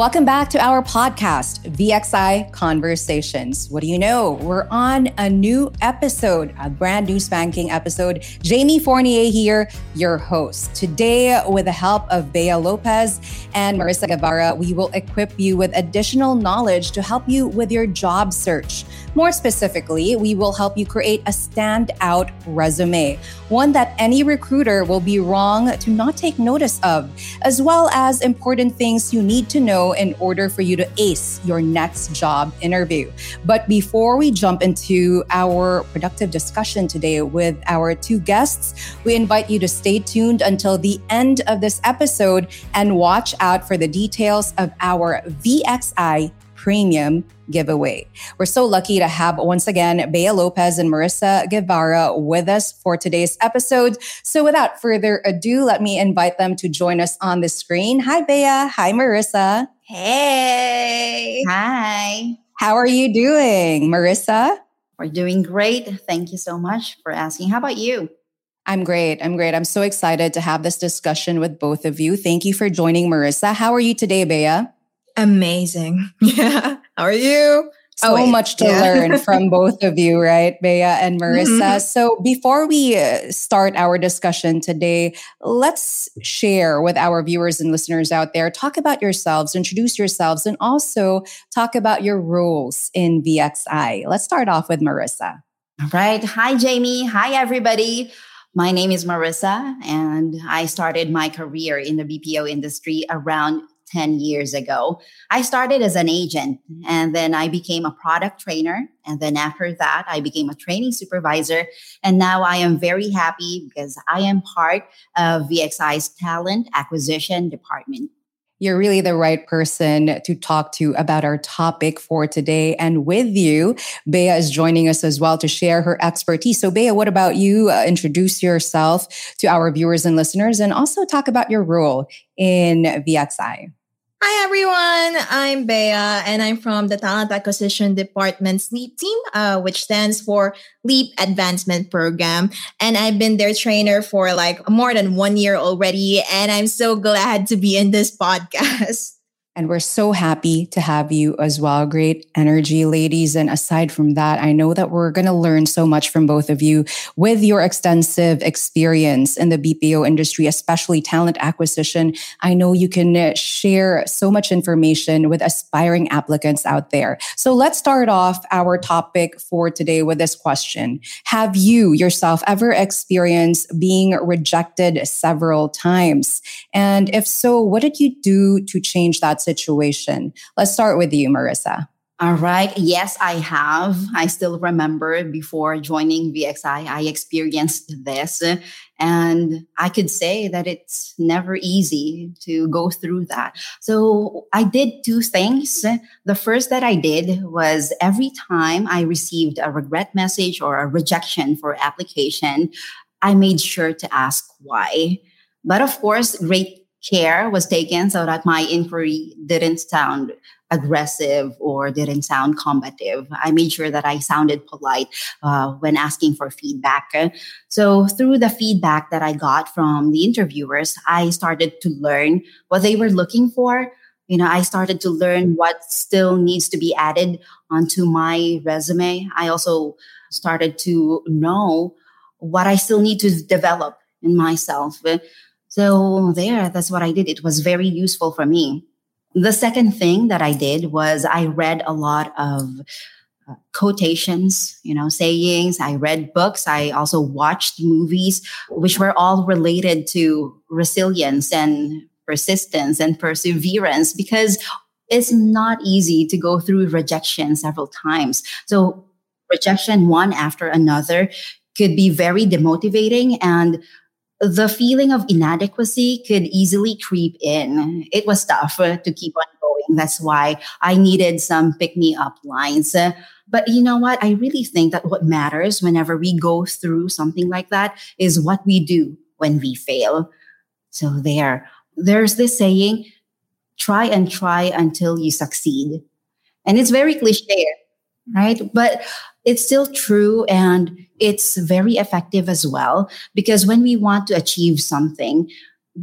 Welcome back to our podcast, VXI Conversations. What do you know? We're on a new episode, a brand new spanking episode. Jamie Fournier here, your host. Today, with the help of Bea Lopez and Marissa Guevara, we will equip you with additional knowledge to help you with your job search. More specifically, we will help you create a standout resume, one that any recruiter will be wrong to not take notice of, as well as important things you need to know in order for you to ace your next job interview. But before we jump into our productive discussion today with our two guests, we invite you to stay tuned until the end of this episode and watch out for the details of our VXI premium giveaway. We're so lucky to have once again Bea Lopez and Marissa Guevara with us for today's episode. So without further ado, let me invite them to join us on the screen. Hi, Bea. Hi, Marissa. Hey. Hi. How are you doing, Marissa? We're doing great. Thank you so much for asking. How about you? I'm great. I'm great. I'm so excited to have this discussion with both of you. Thank you for joining, Marissa. How are you today, Bea? Amazing. Yeah. How are you? So oh, much to yeah. learn from both of you, right, Bea and Marissa? Mm-hmm. So, before we uh, start our discussion today, let's share with our viewers and listeners out there talk about yourselves, introduce yourselves, and also talk about your roles in VXI. Let's start off with Marissa. All right. Hi, Jamie. Hi, everybody. My name is Marissa, and I started my career in the BPO industry around 10 years ago. I started as an agent and then I became a product trainer. And then after that, I became a training supervisor. And now I am very happy because I am part of VXI's talent acquisition department. You're really the right person to talk to about our topic for today. And with you, Bea is joining us as well to share her expertise. So, Bea, what about you? Uh, introduce yourself to our viewers and listeners and also talk about your role in VXI. Hi everyone, I'm Bea and I'm from the Talent Acquisition Department's LEAP team, uh, which stands for LEAP Advancement Program. And I've been their trainer for like more than one year already. And I'm so glad to be in this podcast. And we're so happy to have you as well. Great energy, ladies. And aside from that, I know that we're going to learn so much from both of you with your extensive experience in the BPO industry, especially talent acquisition. I know you can uh, share so much information with aspiring applicants out there. So let's start off our topic for today with this question Have you yourself ever experienced being rejected several times? And if so, what did you do to change that situation. Let's start with you, Marissa. All right. Yes, I have. I still remember before joining VXI, I experienced this. And I could say that it's never easy to go through that. So I did two things. The first that I did was every time I received a regret message or a rejection for application, I made sure to ask why. But of course, great care was taken so that my inquiry didn't sound aggressive or didn't sound combative. I made sure that I sounded polite uh, when asking for feedback. So, through the feedback that I got from the interviewers, I started to learn what they were looking for. You know, I started to learn what still needs to be added onto my resume. I also started to know what I still need to develop in myself. So there, that's what I did. It was very useful for me. The second thing that I did was I read a lot of uh, quotations, you know, sayings. I read books. I also watched movies, which were all related to resilience and persistence and perseverance because it's not easy to go through rejection several times. So rejection one after another could be very demotivating and the feeling of inadequacy could easily creep in. It was tough uh, to keep on going. That's why I needed some pick me up lines. Uh, but you know what? I really think that what matters whenever we go through something like that is what we do when we fail. So there, there's this saying, try and try until you succeed. And it's very cliche, right? But it's still true and it's very effective as well because when we want to achieve something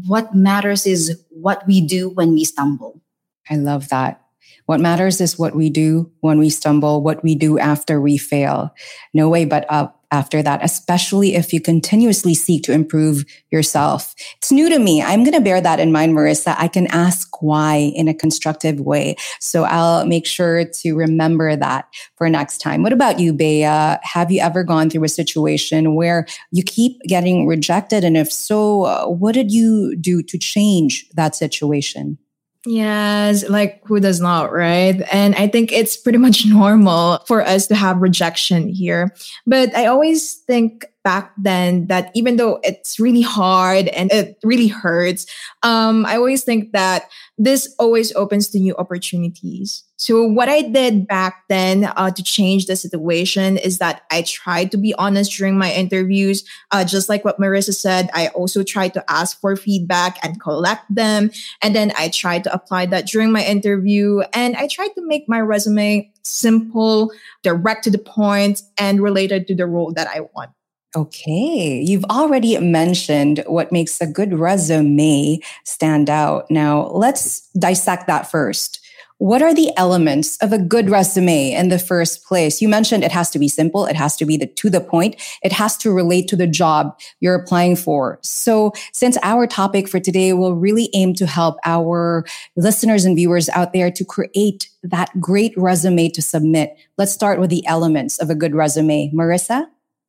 what matters is what we do when we stumble I love that. What matters is what we do when we stumble, what we do after we fail. No way but up after that, especially if you continuously seek to improve yourself. It's new to me. I'm going to bear that in mind, Marissa. I can ask why in a constructive way. So I'll make sure to remember that for next time. What about you, Bea? Have you ever gone through a situation where you keep getting rejected? And if so, what did you do to change that situation? Yes, like who does not, right? And I think it's pretty much normal for us to have rejection here. But I always think back then that even though it's really hard and it really hurts, um, I always think that this always opens to new opportunities. So what I did back then uh, to change the situation is that I tried to be honest during my interviews. Uh, just like what Marissa said, I also tried to ask for feedback and collect them. And then I tried to apply that during my interview. And I tried to make my resume simple, direct to the point, and related to the role that I want. Okay, you've already mentioned what makes a good resume stand out. Now, let's dissect that first. What are the elements of a good resume in the first place? You mentioned it has to be simple, it has to be the, to the point, it has to relate to the job you're applying for. So, since our topic for today will really aim to help our listeners and viewers out there to create that great resume to submit, let's start with the elements of a good resume. Marissa?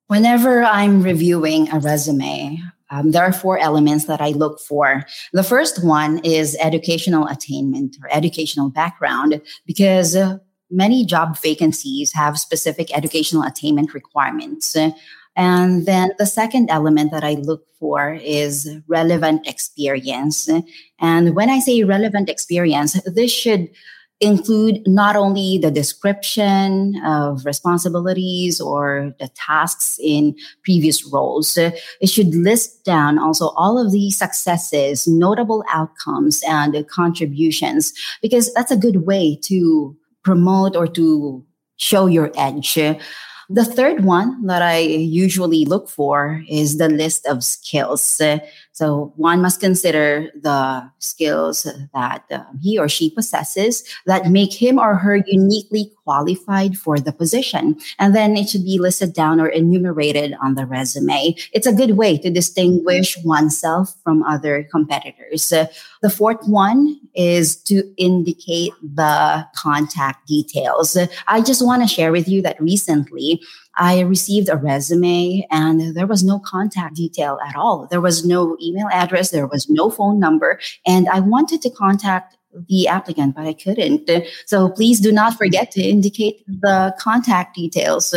Whenever I'm reviewing a resume, um, there are four elements that I look for. The first one is educational attainment or educational background, because uh, many job vacancies have specific educational attainment requirements. And then the second element that I look for is relevant experience. And when I say relevant experience, this should include not only the description of responsibilities or the tasks in previous roles, it should list down also all of the successes, notable outcomes, and contributions, because that's a good way to promote or to show your edge. The third one that I usually look for is the list of skills. So one must consider the skills that um, he or she possesses that make him or her uniquely qualified for the position. And then it should be listed down or enumerated on the resume. It's a good way to distinguish oneself from other competitors. Uh, the fourth one is to indicate the contact details. I just want to share with you that recently I received a resume and there was no contact detail at all. There was no email address, there was no phone number. And I wanted to contact the applicant, but I couldn't. So please do not forget to indicate the contact details.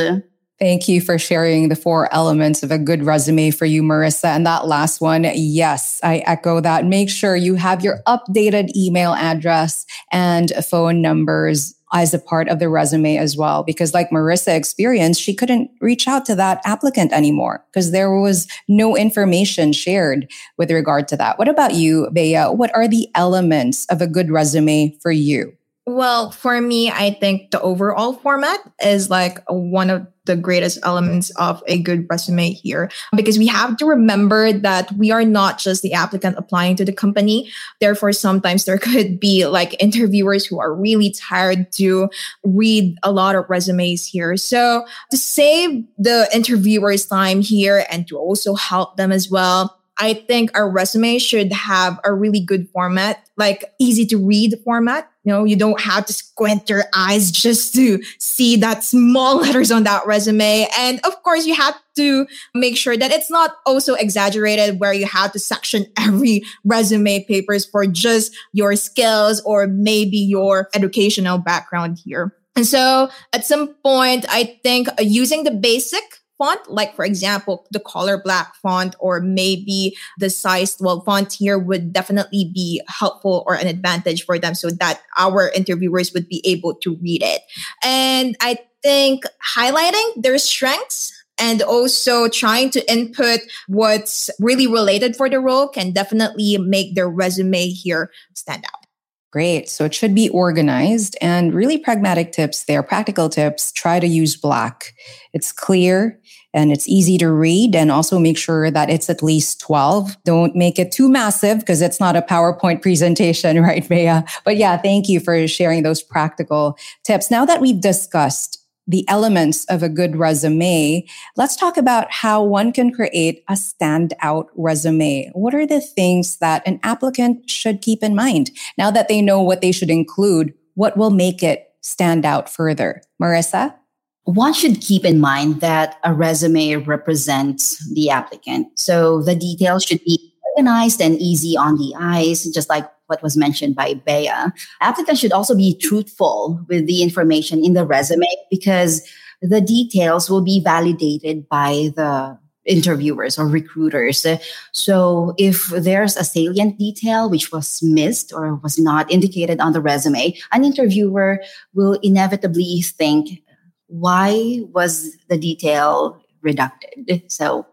Thank you for sharing the four elements of a good resume for you, Marissa. And that last one, yes, I echo that. Make sure you have your updated email address and phone numbers as a part of the resume as well. Because like Marissa experienced, she couldn't reach out to that applicant anymore because there was no information shared with regard to that. What about you, Bea? What are the elements of a good resume for you? Well, for me, I think the overall format is like one of the greatest elements of a good resume here because we have to remember that we are not just the applicant applying to the company. Therefore, sometimes there could be like interviewers who are really tired to read a lot of resumes here. So to save the interviewers time here and to also help them as well, I think our resume should have a really good format, like easy to read format. You know, you don't have to squint your eyes just to see that small letters on that resume. And of course, you have to make sure that it's not also exaggerated where you have to section every resume papers for just your skills or maybe your educational background here. And so at some point, I think uh, using the basic font, like for example, the color black font or maybe the size 12 font here would definitely be helpful or an advantage for them so that our interviewers would be able to read it. And I think highlighting their strengths and also trying to input what's really related for the role can definitely make their resume here stand out. Great. So it should be organized and really pragmatic tips there, practical tips. Try to use black. It's clear and it's easy to read and also make sure that it's at least 12. Don't make it too massive because it's not a PowerPoint presentation, right, Bea? But yeah, thank you for sharing those practical tips. Now that we've discussed the elements of a good resume, let's talk about how one can create a standout resume. What are the things that an applicant should keep in mind now that they know what they should include? What will make it stand out further? Marissa? One should keep in mind that a resume represents the applicant. So the details should be organized and easy on the eyes, just like what was mentioned by Bea. Applicants should also be truthful with the information in the resume because the details will be validated by the interviewers or recruiters. So if there's a salient detail which was missed or was not indicated on the resume, an interviewer will inevitably think, why was the detail redacted? So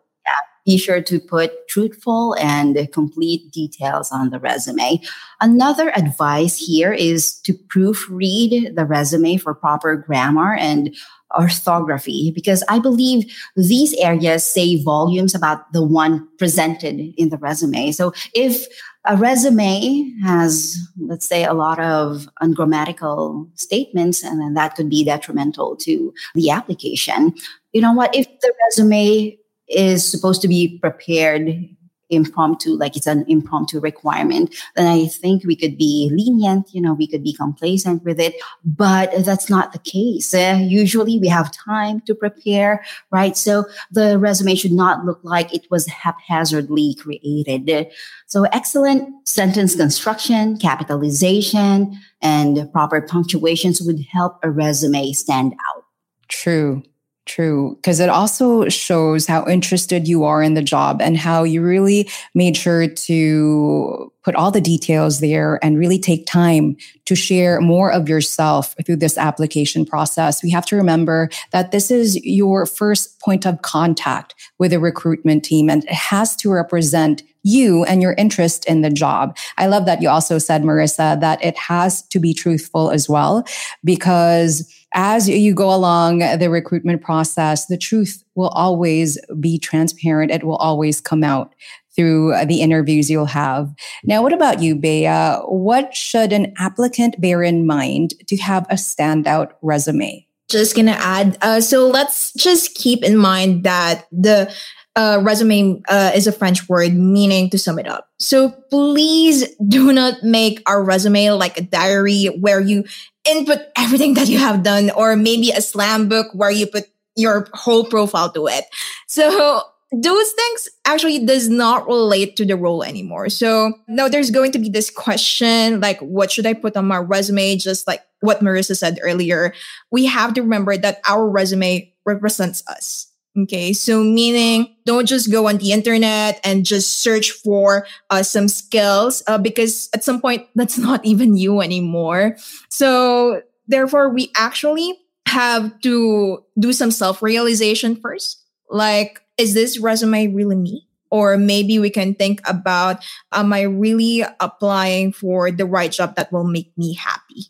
be sure to put truthful and complete details on the resume. Another advice here is to proofread the resume for proper grammar and orthography because I believe these areas say volumes about the one presented in the resume. So if a resume has, let's say, a lot of ungrammatical statements, and then that could be detrimental to the application. You know what? If the resume is supposed to be prepared impromptu, like it's an impromptu requirement, then I think we could be lenient, you know, we could be complacent with it. But that's not the case. Uh, usually we have time to prepare, right? So the resume should not look like it was haphazardly created. So excellent sentence construction, capitalization, and proper punctuations would help a resume stand out. True. True, because it also shows how interested you are in the job and how you really made sure to put all the details there and really take time to share more of yourself through this application process. We have to remember that this is your first point of contact with a recruitment team and it has to represent you and your interest in the job. I love that you also said, Marissa, that it has to be truthful as well, because as you go along the recruitment process, the truth will always be transparent. It will always come out through the interviews you'll have. Now, what about you, Bea? What should an applicant bear in mind to have a standout resume? Just gonna add, uh, so let's just keep in mind that the uh, resume uh, is a French word meaning to sum it up. So please do not make our resume like a diary where you input everything that you have done, or maybe a slam book where you put your whole profile to it. So those things actually does not relate to the role anymore. So now there's going to be this question like, what should I put on my resume? Just like what Marissa said earlier, we have to remember that our resume represents us. Okay. So meaning don't just go on the internet and just search for uh, some skills uh, because at some point that's not even you anymore. So therefore we actually have to do some self realization first. Like, is this resume really me? Or maybe we can think about, am I really applying for the right job that will make me happy?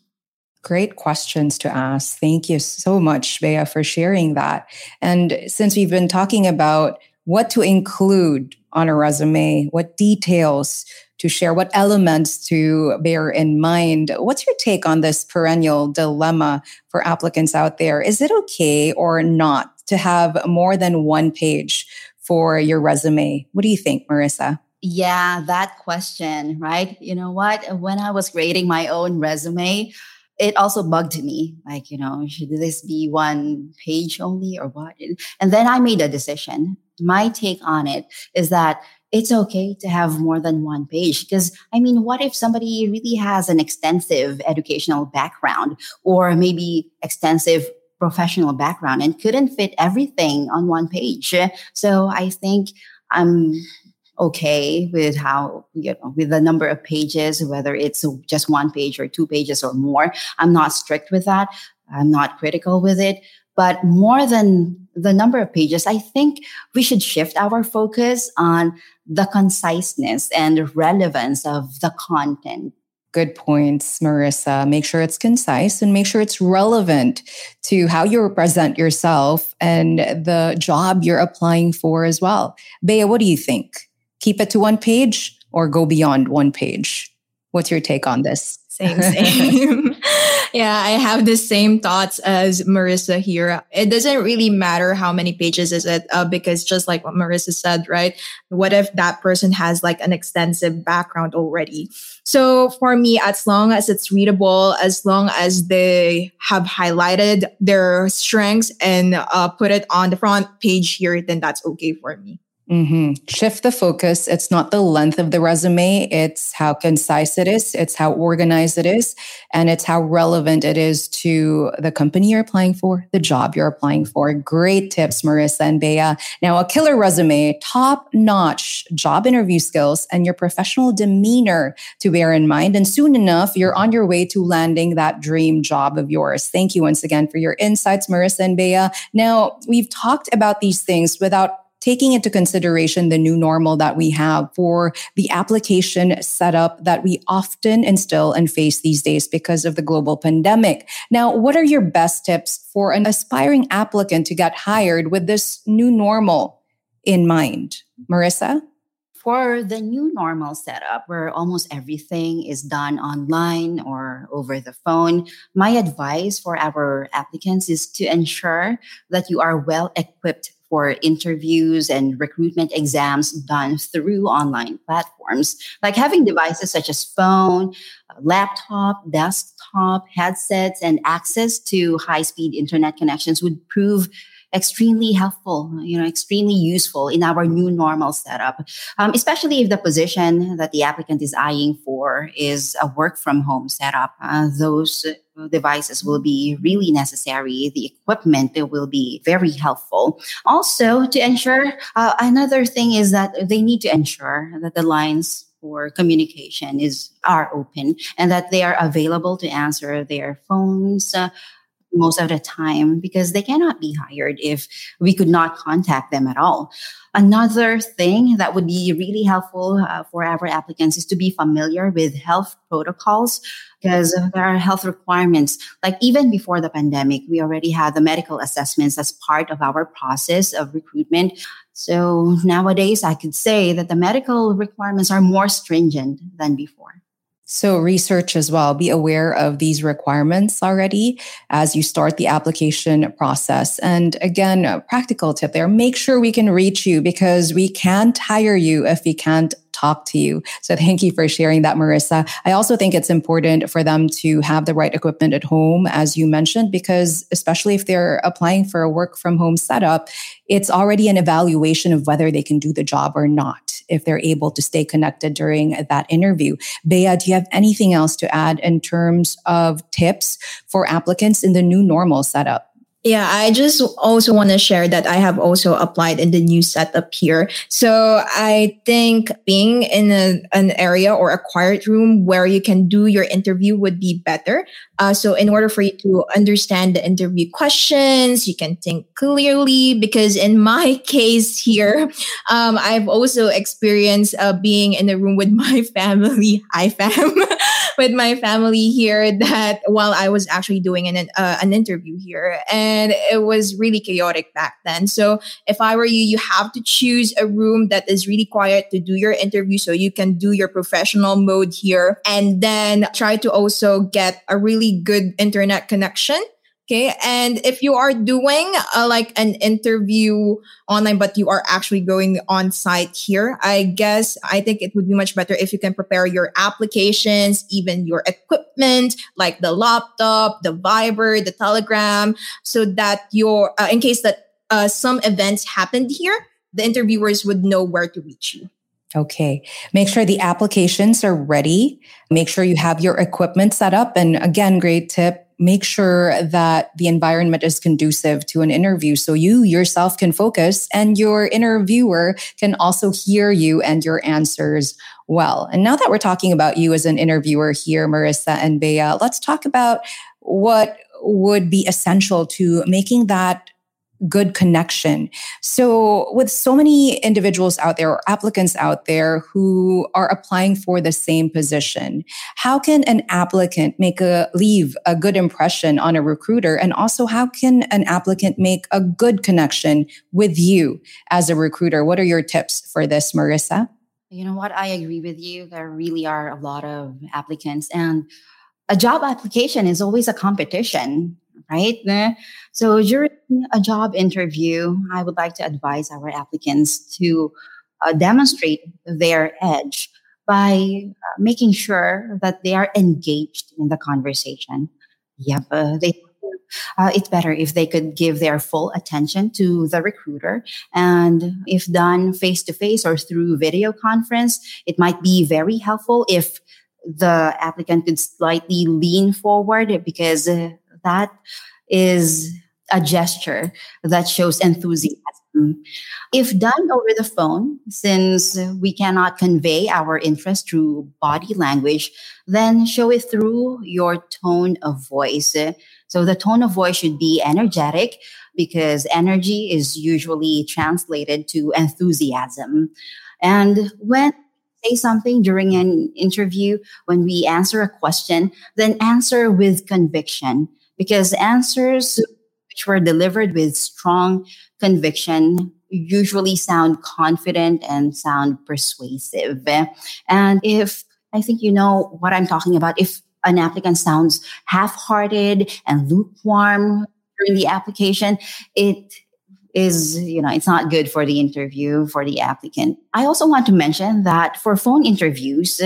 Great questions to ask. Thank you so much, Bea, for sharing that. And since we've been talking about what to include on a resume, what details to share, what elements to bear in mind, what's your take on this perennial dilemma for applicants out there? Is it okay or not to have more than one page for your resume? What do you think, Marissa? Yeah, that question, right? You know what? When I was creating my own resume, it also bugged me like you know should this be one page only or what? And then i made a decision. My take on it is that it's okay to have more than one page because i mean what if somebody really has an extensive educational background or maybe extensive professional background and couldn't fit everything on one page? So i think i'm okay with how you know with the number of pages whether it's just one page or two pages or more i'm not strict with that i'm not critical with it but more than the number of pages i think we should shift our focus on the conciseness and relevance of the content Good points, Marissa. Make sure it's concise and make sure it's relevant to how you represent yourself and the job you're applying for as well. Bea, what do you think? Keep it to one page or go beyond one page? What's your take on this? Same, same. yeah, I have the same thoughts as Marissa here. It doesn't really matter how many pages is it, uh, because just like what Marissa said, right? What if that person has like an extensive background already? So for me, as long as it's readable, as long as they have highlighted their strengths and uh, put it on the front page here, then that's okay for me. Mm-hmm. Shift the focus. It's not the length of the resume, it's how concise it is, it's how organized it is, and it's how relevant it is to the company you're applying for, the job you're applying for. Great tips, Marissa and Bea. Now, a killer resume, top notch job interview skills, and your professional demeanor to bear in mind. And soon enough, you're on your way to landing that dream job of yours. Thank you once again for your insights, Marissa and Bea. Now, we've talked about these things without taking into consideration the new normal that we have for the application setup that we often instill and face these days because of the global pandemic. Now, what are your best tips for an aspiring applicant to get hired with this new normal in mind? Marissa? For the new normal setup where almost everything is done online or over the phone, my advice for our applicants is to ensure that you are well equipped for interviews and recruitment exams done through online platforms, like having devices such as phone, uh, laptop, desktop, headsets, and access to high speed internet connections would prove extremely helpful, you know, extremely useful in our new normal setup, um, especially if the position that the applicant is eyeing for is a work from home setup. Uh, those devices will be really necessary. The equipment will be very helpful. Also, to ensure, uh, another thing is that they need to ensure that the lines for communication is are open and that they are available to answer their phones uh, most of the time because they cannot be hired if we could not contact them at all. Another thing that would be really helpful uh, for our applicants is to be familiar with health protocols because there are health requirements. Like even before the pandemic, we already had the medical assessments as part of our process of recruitment. So nowadays, I could say that the medical requirements are more stringent than before. So, research as well. Be aware of these requirements already as you start the application process. And again, a practical tip there make sure we can reach you because we can't hire you if we can't talk to you. So thank you for sharing that, Marissa. I also think it's important for them to have the right equipment at home, as you mentioned, because especially if they're applying for a work from home setup, it's already an evaluation of whether they can do the job or not if they're able to stay connected during that interview. Bea, do you have anything else to add in terms of tips for applicants in the new normal setup? Yeah, I just also want to share that I have also applied in the new setup here. So I think being in a, an area or a quiet room where you can do your interview would be better. Uh, so in order for you to understand the interview questions, you can think clearly. Because in my case here, um, I've also experienced uh, being in a room with my family. Hi, fam. with my family here that while I was actually doing an uh, an interview here, and it was really chaotic back then. So if I were you, you have to choose a room that is really quiet to do your interview, so you can do your professional mode here, and then try to also get a really good internet connection Okay. And if you are doing uh, like an interview online, but you are actually going on site here, I guess I think it would be much better if you can prepare your applications, even your equipment, like the laptop, the Viber, the Telegram, so that your, uh, in case that uh, some events happened here, the interviewers would know where to reach you. Okay. Make sure the applications are ready. Make sure you have your equipment set up. And again, great tip make sure that the environment is conducive to an interview so you yourself can focus and your interviewer can also hear you and your answers well. And now that we're talking about you as an interviewer here, Marissa and Bea, let's talk about what would be essential to making that good connection. So, with so many individuals out there or applicants out there who are applying for the same position, how can an applicant make a leave a good impression on a recruiter? And also, how can an applicant make a good connection with you as a recruiter? What are your tips for this, Marissa? You know what? I agree with you. There really are a lot of applicants, and a job application is always a competition right? So during a job interview, I would like to advise our applicants to uh, demonstrate their edge by uh, making sure that they are engaged in the conversation. Yep, uh, they. Uh, it's better if they could give their full attention to the recruiter. And if done face to face or through video conference, it might be very helpful if the applicant could slightly lean forward because uh, that is a gesture that shows enthusiasm. If done over the phone, since we cannot convey our interest through body language, then show it through your tone of voice. So the tone of voice should be energetic because energy is usually translated to enthusiasm. And when say something during an interview, when we answer a question, then answer with conviction because answers which were delivered with strong conviction usually sound confident and sound persuasive. And if I think you know what I'm talking about, if an applicant sounds half hearted and lukewarm during the application, it is, you know, it's not good for the interview for the applicant. I also want to mention that for phone interviews,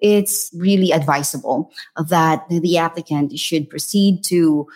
it's really advisable that the applicant should proceed to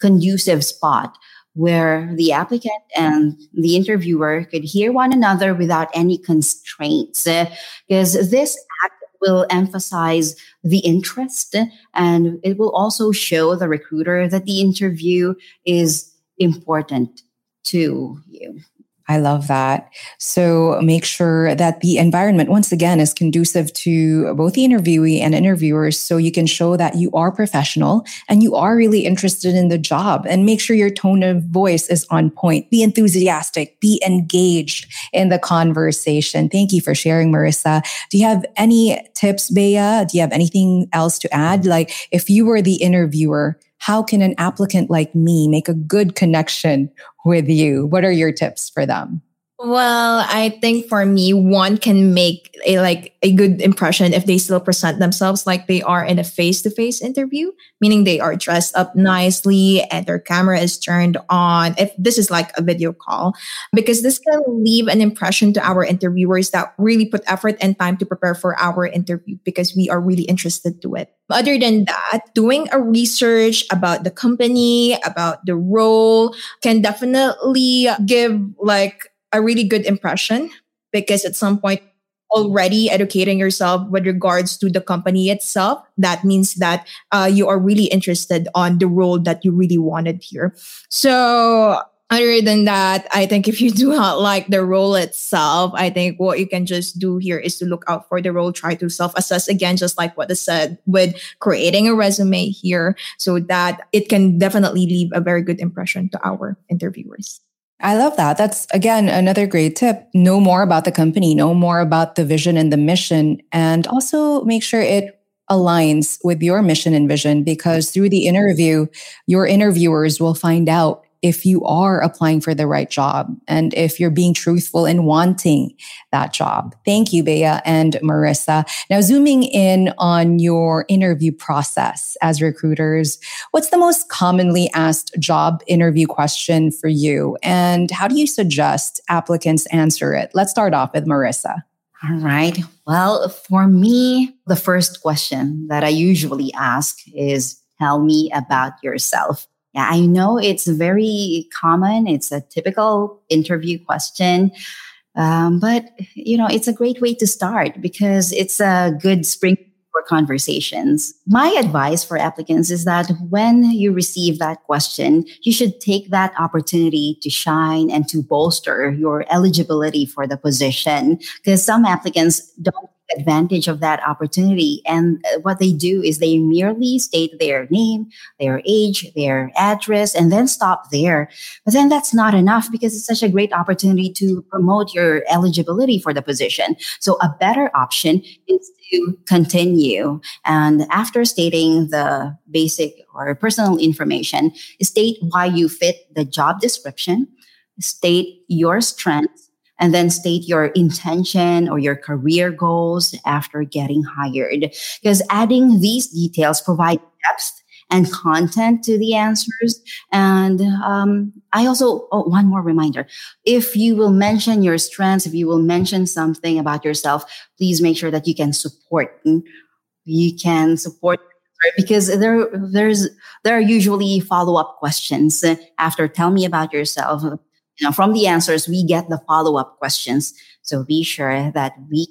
conducive spot where the applicant and the interviewer could hear one another without any constraints eh, because this act will emphasize the interest and it will also show the recruiter that the interview is important to you I love that. So make sure that the environment, once again, is conducive to both the interviewee and interviewers. So you can show that you are professional and you are really interested in the job and make sure your tone of voice is on point. Be enthusiastic, be engaged in the conversation. Thank you for sharing, Marissa. Do you have any tips, Bea? Do you have anything else to add? Like if you were the interviewer, how can an applicant like me make a good connection with you? What are your tips for them? Well, I think for me, one can make a like a good impression if they still present themselves like they are in a face-to-face interview, meaning they are dressed up nicely and their camera is turned on. If this is like a video call, because this can leave an impression to our interviewers that really put effort and time to prepare for our interview because we are really interested to it. Other than that, doing a research about the company, about the role can definitely give like a really good impression because at some point already educating yourself with regards to the company itself that means that uh, you are really interested on the role that you really wanted here. So other than that i think if you do not like the role itself i think what you can just do here is to look out for the role try to self-assess again just like what i said with creating a resume here so that it can definitely leave a very good impression to our interviewers I love that. That's again another great tip. Know more about the company, know more about the vision and the mission, and also make sure it aligns with your mission and vision because through the interview, your interviewers will find out if you are applying for the right job and if you're being truthful in wanting that job. Thank you, Bea and Marissa. Now, zooming in on your interview process as recruiters, what's the most commonly asked job interview question for you? And how do you suggest applicants answer it? Let's start off with Marissa. All right. Well, for me, the first question that I usually ask is tell me about yourself. Yeah, I know it's very common. It's a typical interview question. Um, but, you know, it's a great way to start because it's a good spring for conversations. My advice for applicants is that when you receive that question, you should take that opportunity to shine and to bolster your eligibility for the position because some applicants don't advantage of that opportunity. And uh, what they do is they merely state their name, their age, their address, and then stop there. But then that's not enough because it's such a great opportunity to promote your eligibility for the position. So a better option is to continue. And after stating the basic or personal information, state why you fit the job description, state your strengths, and then state your intention or your career goals after getting hired. Because adding these details provide depth and content to the answers. And um, I also, oh, one more reminder. If you will mention your strengths, if you will mention something about yourself, please make sure that you can support. You can support because there there's there are usually follow-up questions after tell me about yourself you know from the answers we get the follow-up questions so be sure that we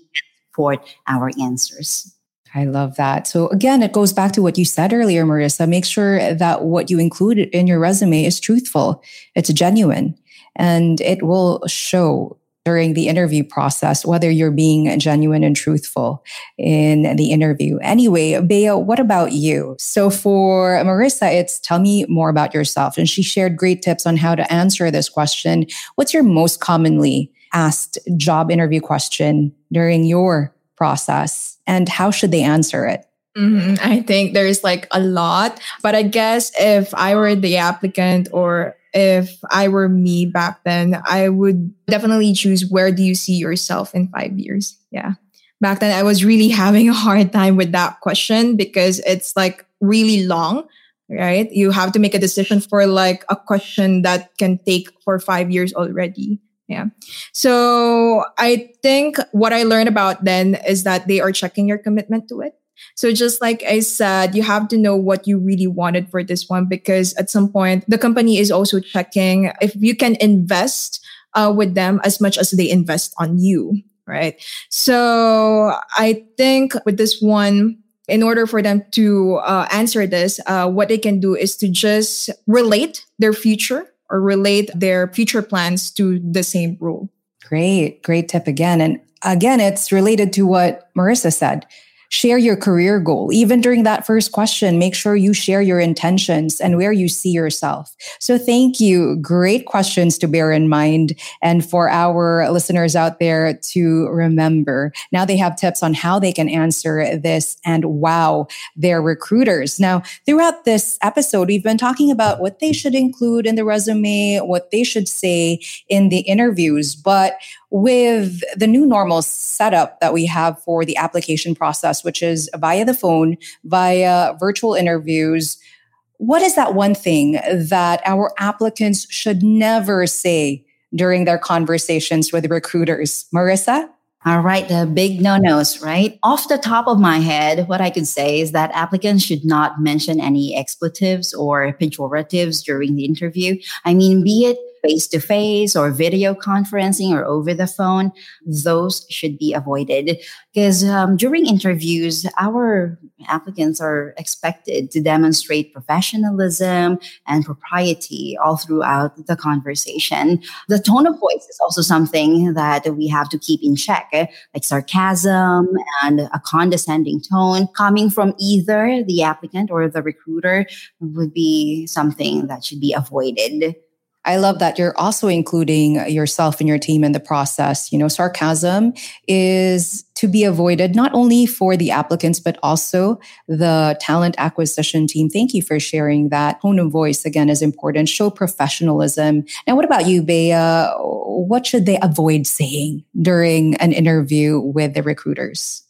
support our answers I love that. So again, it goes back to what you said earlier, Marissa. Make sure that what you include in your resume is truthful. It's genuine and it will show during the interview process whether you're being genuine and truthful in the interview. Anyway, Bea, what about you? So for Marissa, it's tell me more about yourself. And she shared great tips on how to answer this question. What's your most commonly asked job interview question during your process and how should they answer it? Mm-hmm. I think there's like a lot, but I guess if I were the applicant or if I were me back then, I would definitely choose where do you see yourself in five years? Yeah. Back then, I was really having a hard time with that question because it's like really long, right? You have to make a decision for like a question that can take for five years already. Yeah. So I think what I learned about then is that they are checking your commitment to it. So just like I said, you have to know what you really wanted for this one because at some point the company is also checking if you can invest uh, with them as much as they invest on you, right? So I think with this one, in order for them to uh, answer this, uh, what they can do is to just relate their future or relate their future plans to the same rule. Great, great tip again. And again, it's related to what Marissa said share your career goal. Even during that first question, make sure you share your intentions and where you see yourself. So thank you. Great questions to bear in mind. And for our listeners out there to remember, now they have tips on how they can answer this and wow their recruiters. Now, throughout this episode, we've been talking about what they should include in the resume, what they should say in the interviews, but with the new normal setup that we have for the application process, which is via the phone, via virtual interviews, what is that one thing that our applicants should never say during their conversations with recruiters? Marissa? All right, the big no nos, right? Off the top of my head, what I could say is that applicants should not mention any expletives or pejoratives during the interview. I mean, be it face to face or video conferencing or over the phone, those should be avoided. Because um, during interviews, our applicants are expected to demonstrate professionalism and propriety all throughout the conversation. The tone of voice is also something that we have to keep in check, like sarcasm and a condescending tone coming from either the applicant or the recruiter would be something that should be avoided. I love that you're also including yourself and your team in the process. You know, sarcasm is to be avoided not only for the applicants, but also the talent acquisition team. Thank you for sharing that. Tone of voice, again, is important. Show professionalism. And what about you, Bea? What should they avoid saying during an interview with the recruiters?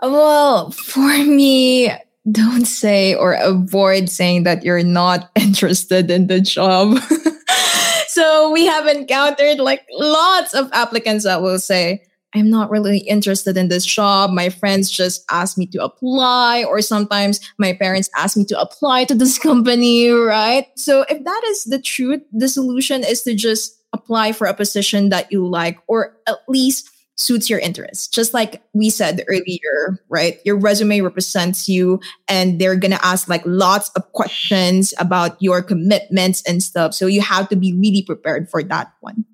Well, for me, don't say or avoid saying that you're not interested in the job. so we have encountered like lots of applicants that will say, I'm not really interested in this job. My friends just ask me to apply, or sometimes my parents ask me to apply to this company, right? So if that is the truth, the solution is to just apply for a position that you like, or at least suits your interests. Just like we said earlier, right? Your resume represents you and they're going to ask like lots of questions about your commitments and stuff. So you have to be really prepared for that one.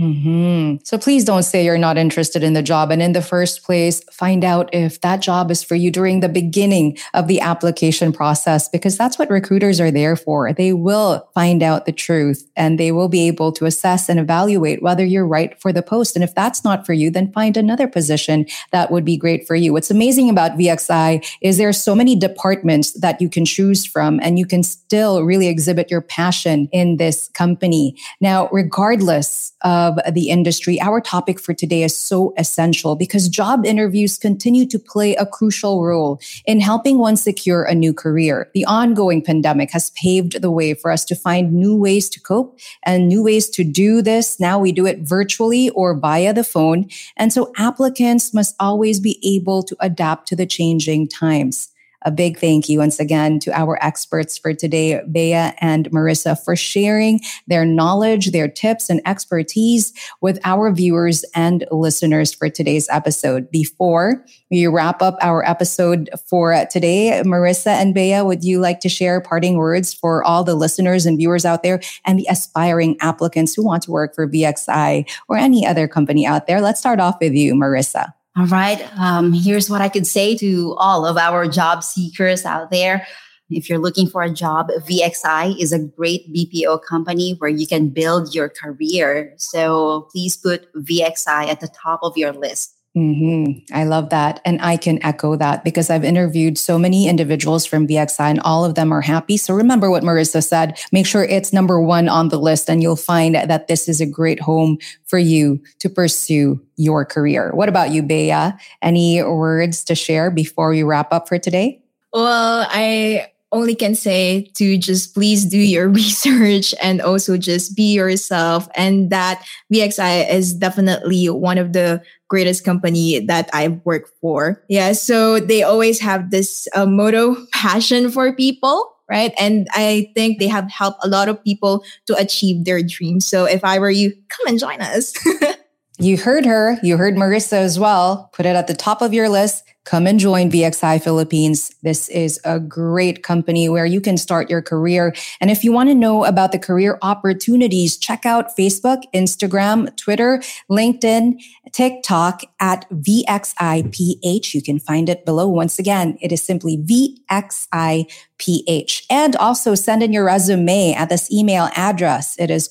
Mm-hmm. So please don't say you're not interested in the job. And in the first place, find out if that job is for you during the beginning of the application process, because that's what recruiters are there for. They will find out the truth and they will be able to assess and evaluate whether you're right for the post. And if that's not for you, then find another position that would be great for you. What's amazing about VXI is there are so many departments that you can choose from and you can still really exhibit your passion in this company. Now, regardless of of the industry, our topic for today is so essential because job interviews continue to play a crucial role in helping one secure a new career. The ongoing pandemic has paved the way for us to find new ways to cope and new ways to do this. Now we do it virtually or via the phone. And so applicants must always be able to adapt to the changing times. A big thank you once again to our experts for today, Bea and Marissa, for sharing their knowledge, their tips, and expertise with our viewers and listeners for today's episode. Before we wrap up our episode for today, Marissa and Bea, would you like to share parting words for all the listeners and viewers out there and the aspiring applicants who want to work for VXI or any other company out there? Let's start off with you, Marissa. All right. Um, here's what I could say to all of our job seekers out there. If you're looking for a job, VXI is a great BPO company where you can build your career. So please put VXI at the top of your list. Mm-hmm. I love that. And I can echo that because I've interviewed so many individuals from VXI and all of them are happy. So remember what Marissa said. Make sure it's number one on the list and you'll find that this is a great home for you to pursue your career. What about you, Bea? Any words to share before we wrap up for today? Well, I only can say to just please do your research and also just be yourself. And that VXI is definitely one of the greatest company that I've worked for. Yeah. So they always have this uh, motto, passion for people. Right. And I think they have helped a lot of people to achieve their dreams. So if I were you, come and join us. you heard her. You heard Marissa as well. Put it at the top of your list come and join VXI Philippines. This is a great company where you can start your career. And if you want to know about the career opportunities, check out Facebook, Instagram, Twitter, LinkedIn, TikTok at VXIPH. You can find it below. Once again, it is simply VXIPH. And also send in your resume at this email address. It is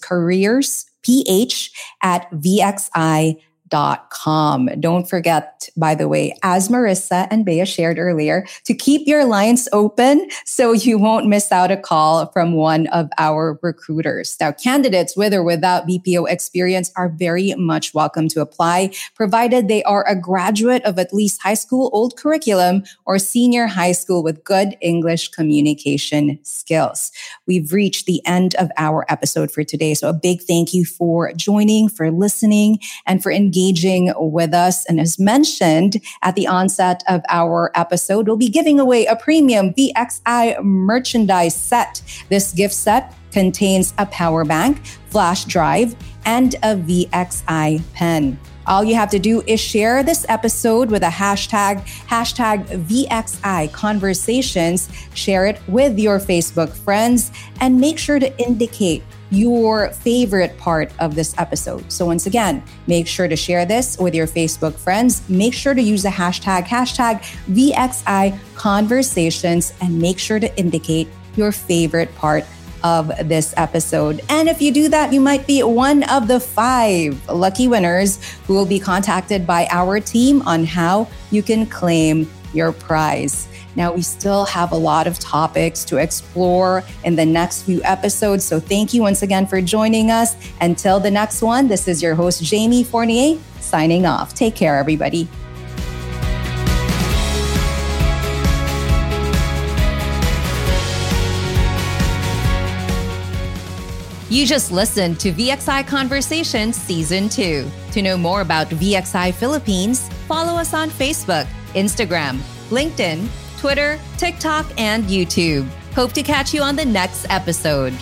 careersph at VXI com. Don't forget, by the way, as Marissa and Bea shared earlier, to keep your lines open so you won't miss out a call from one of our recruiters. Now, candidates with or without BPO experience are very much welcome to apply, provided they are a graduate of at least high school old curriculum or senior high school with good English communication skills. We've reached the end of our episode for today. So a big thank you for joining, for listening, and for engaging engaging with us. And as mentioned at the onset of our episode, we'll be giving away a premium VXI merchandise set. This gift set contains a power bank, flash drive, and a VXI pen. All you have to do is share this episode with a hashtag, hashtag VXI conversations. Share it with your Facebook friends and make sure to indicate your favorite part of this episode. So once again, make sure to share this with your Facebook friends. Make sure to use the hashtag, hashtag VXI conversations and make sure to indicate your favorite part of this episode. And if you do that, you might be one of the five lucky winners who will be contacted by our team on how you can claim your prize. Now, we still have a lot of topics to explore in the next few episodes. So, thank you once again for joining us. Until the next one, this is your host, Jamie Fournier, signing off. Take care, everybody. You just listened to VXI Conversations Season 2. To know more about VXI Philippines, follow us on Facebook, Instagram, LinkedIn, Twitter, TikTok, and YouTube. Hope to catch you on the next episode.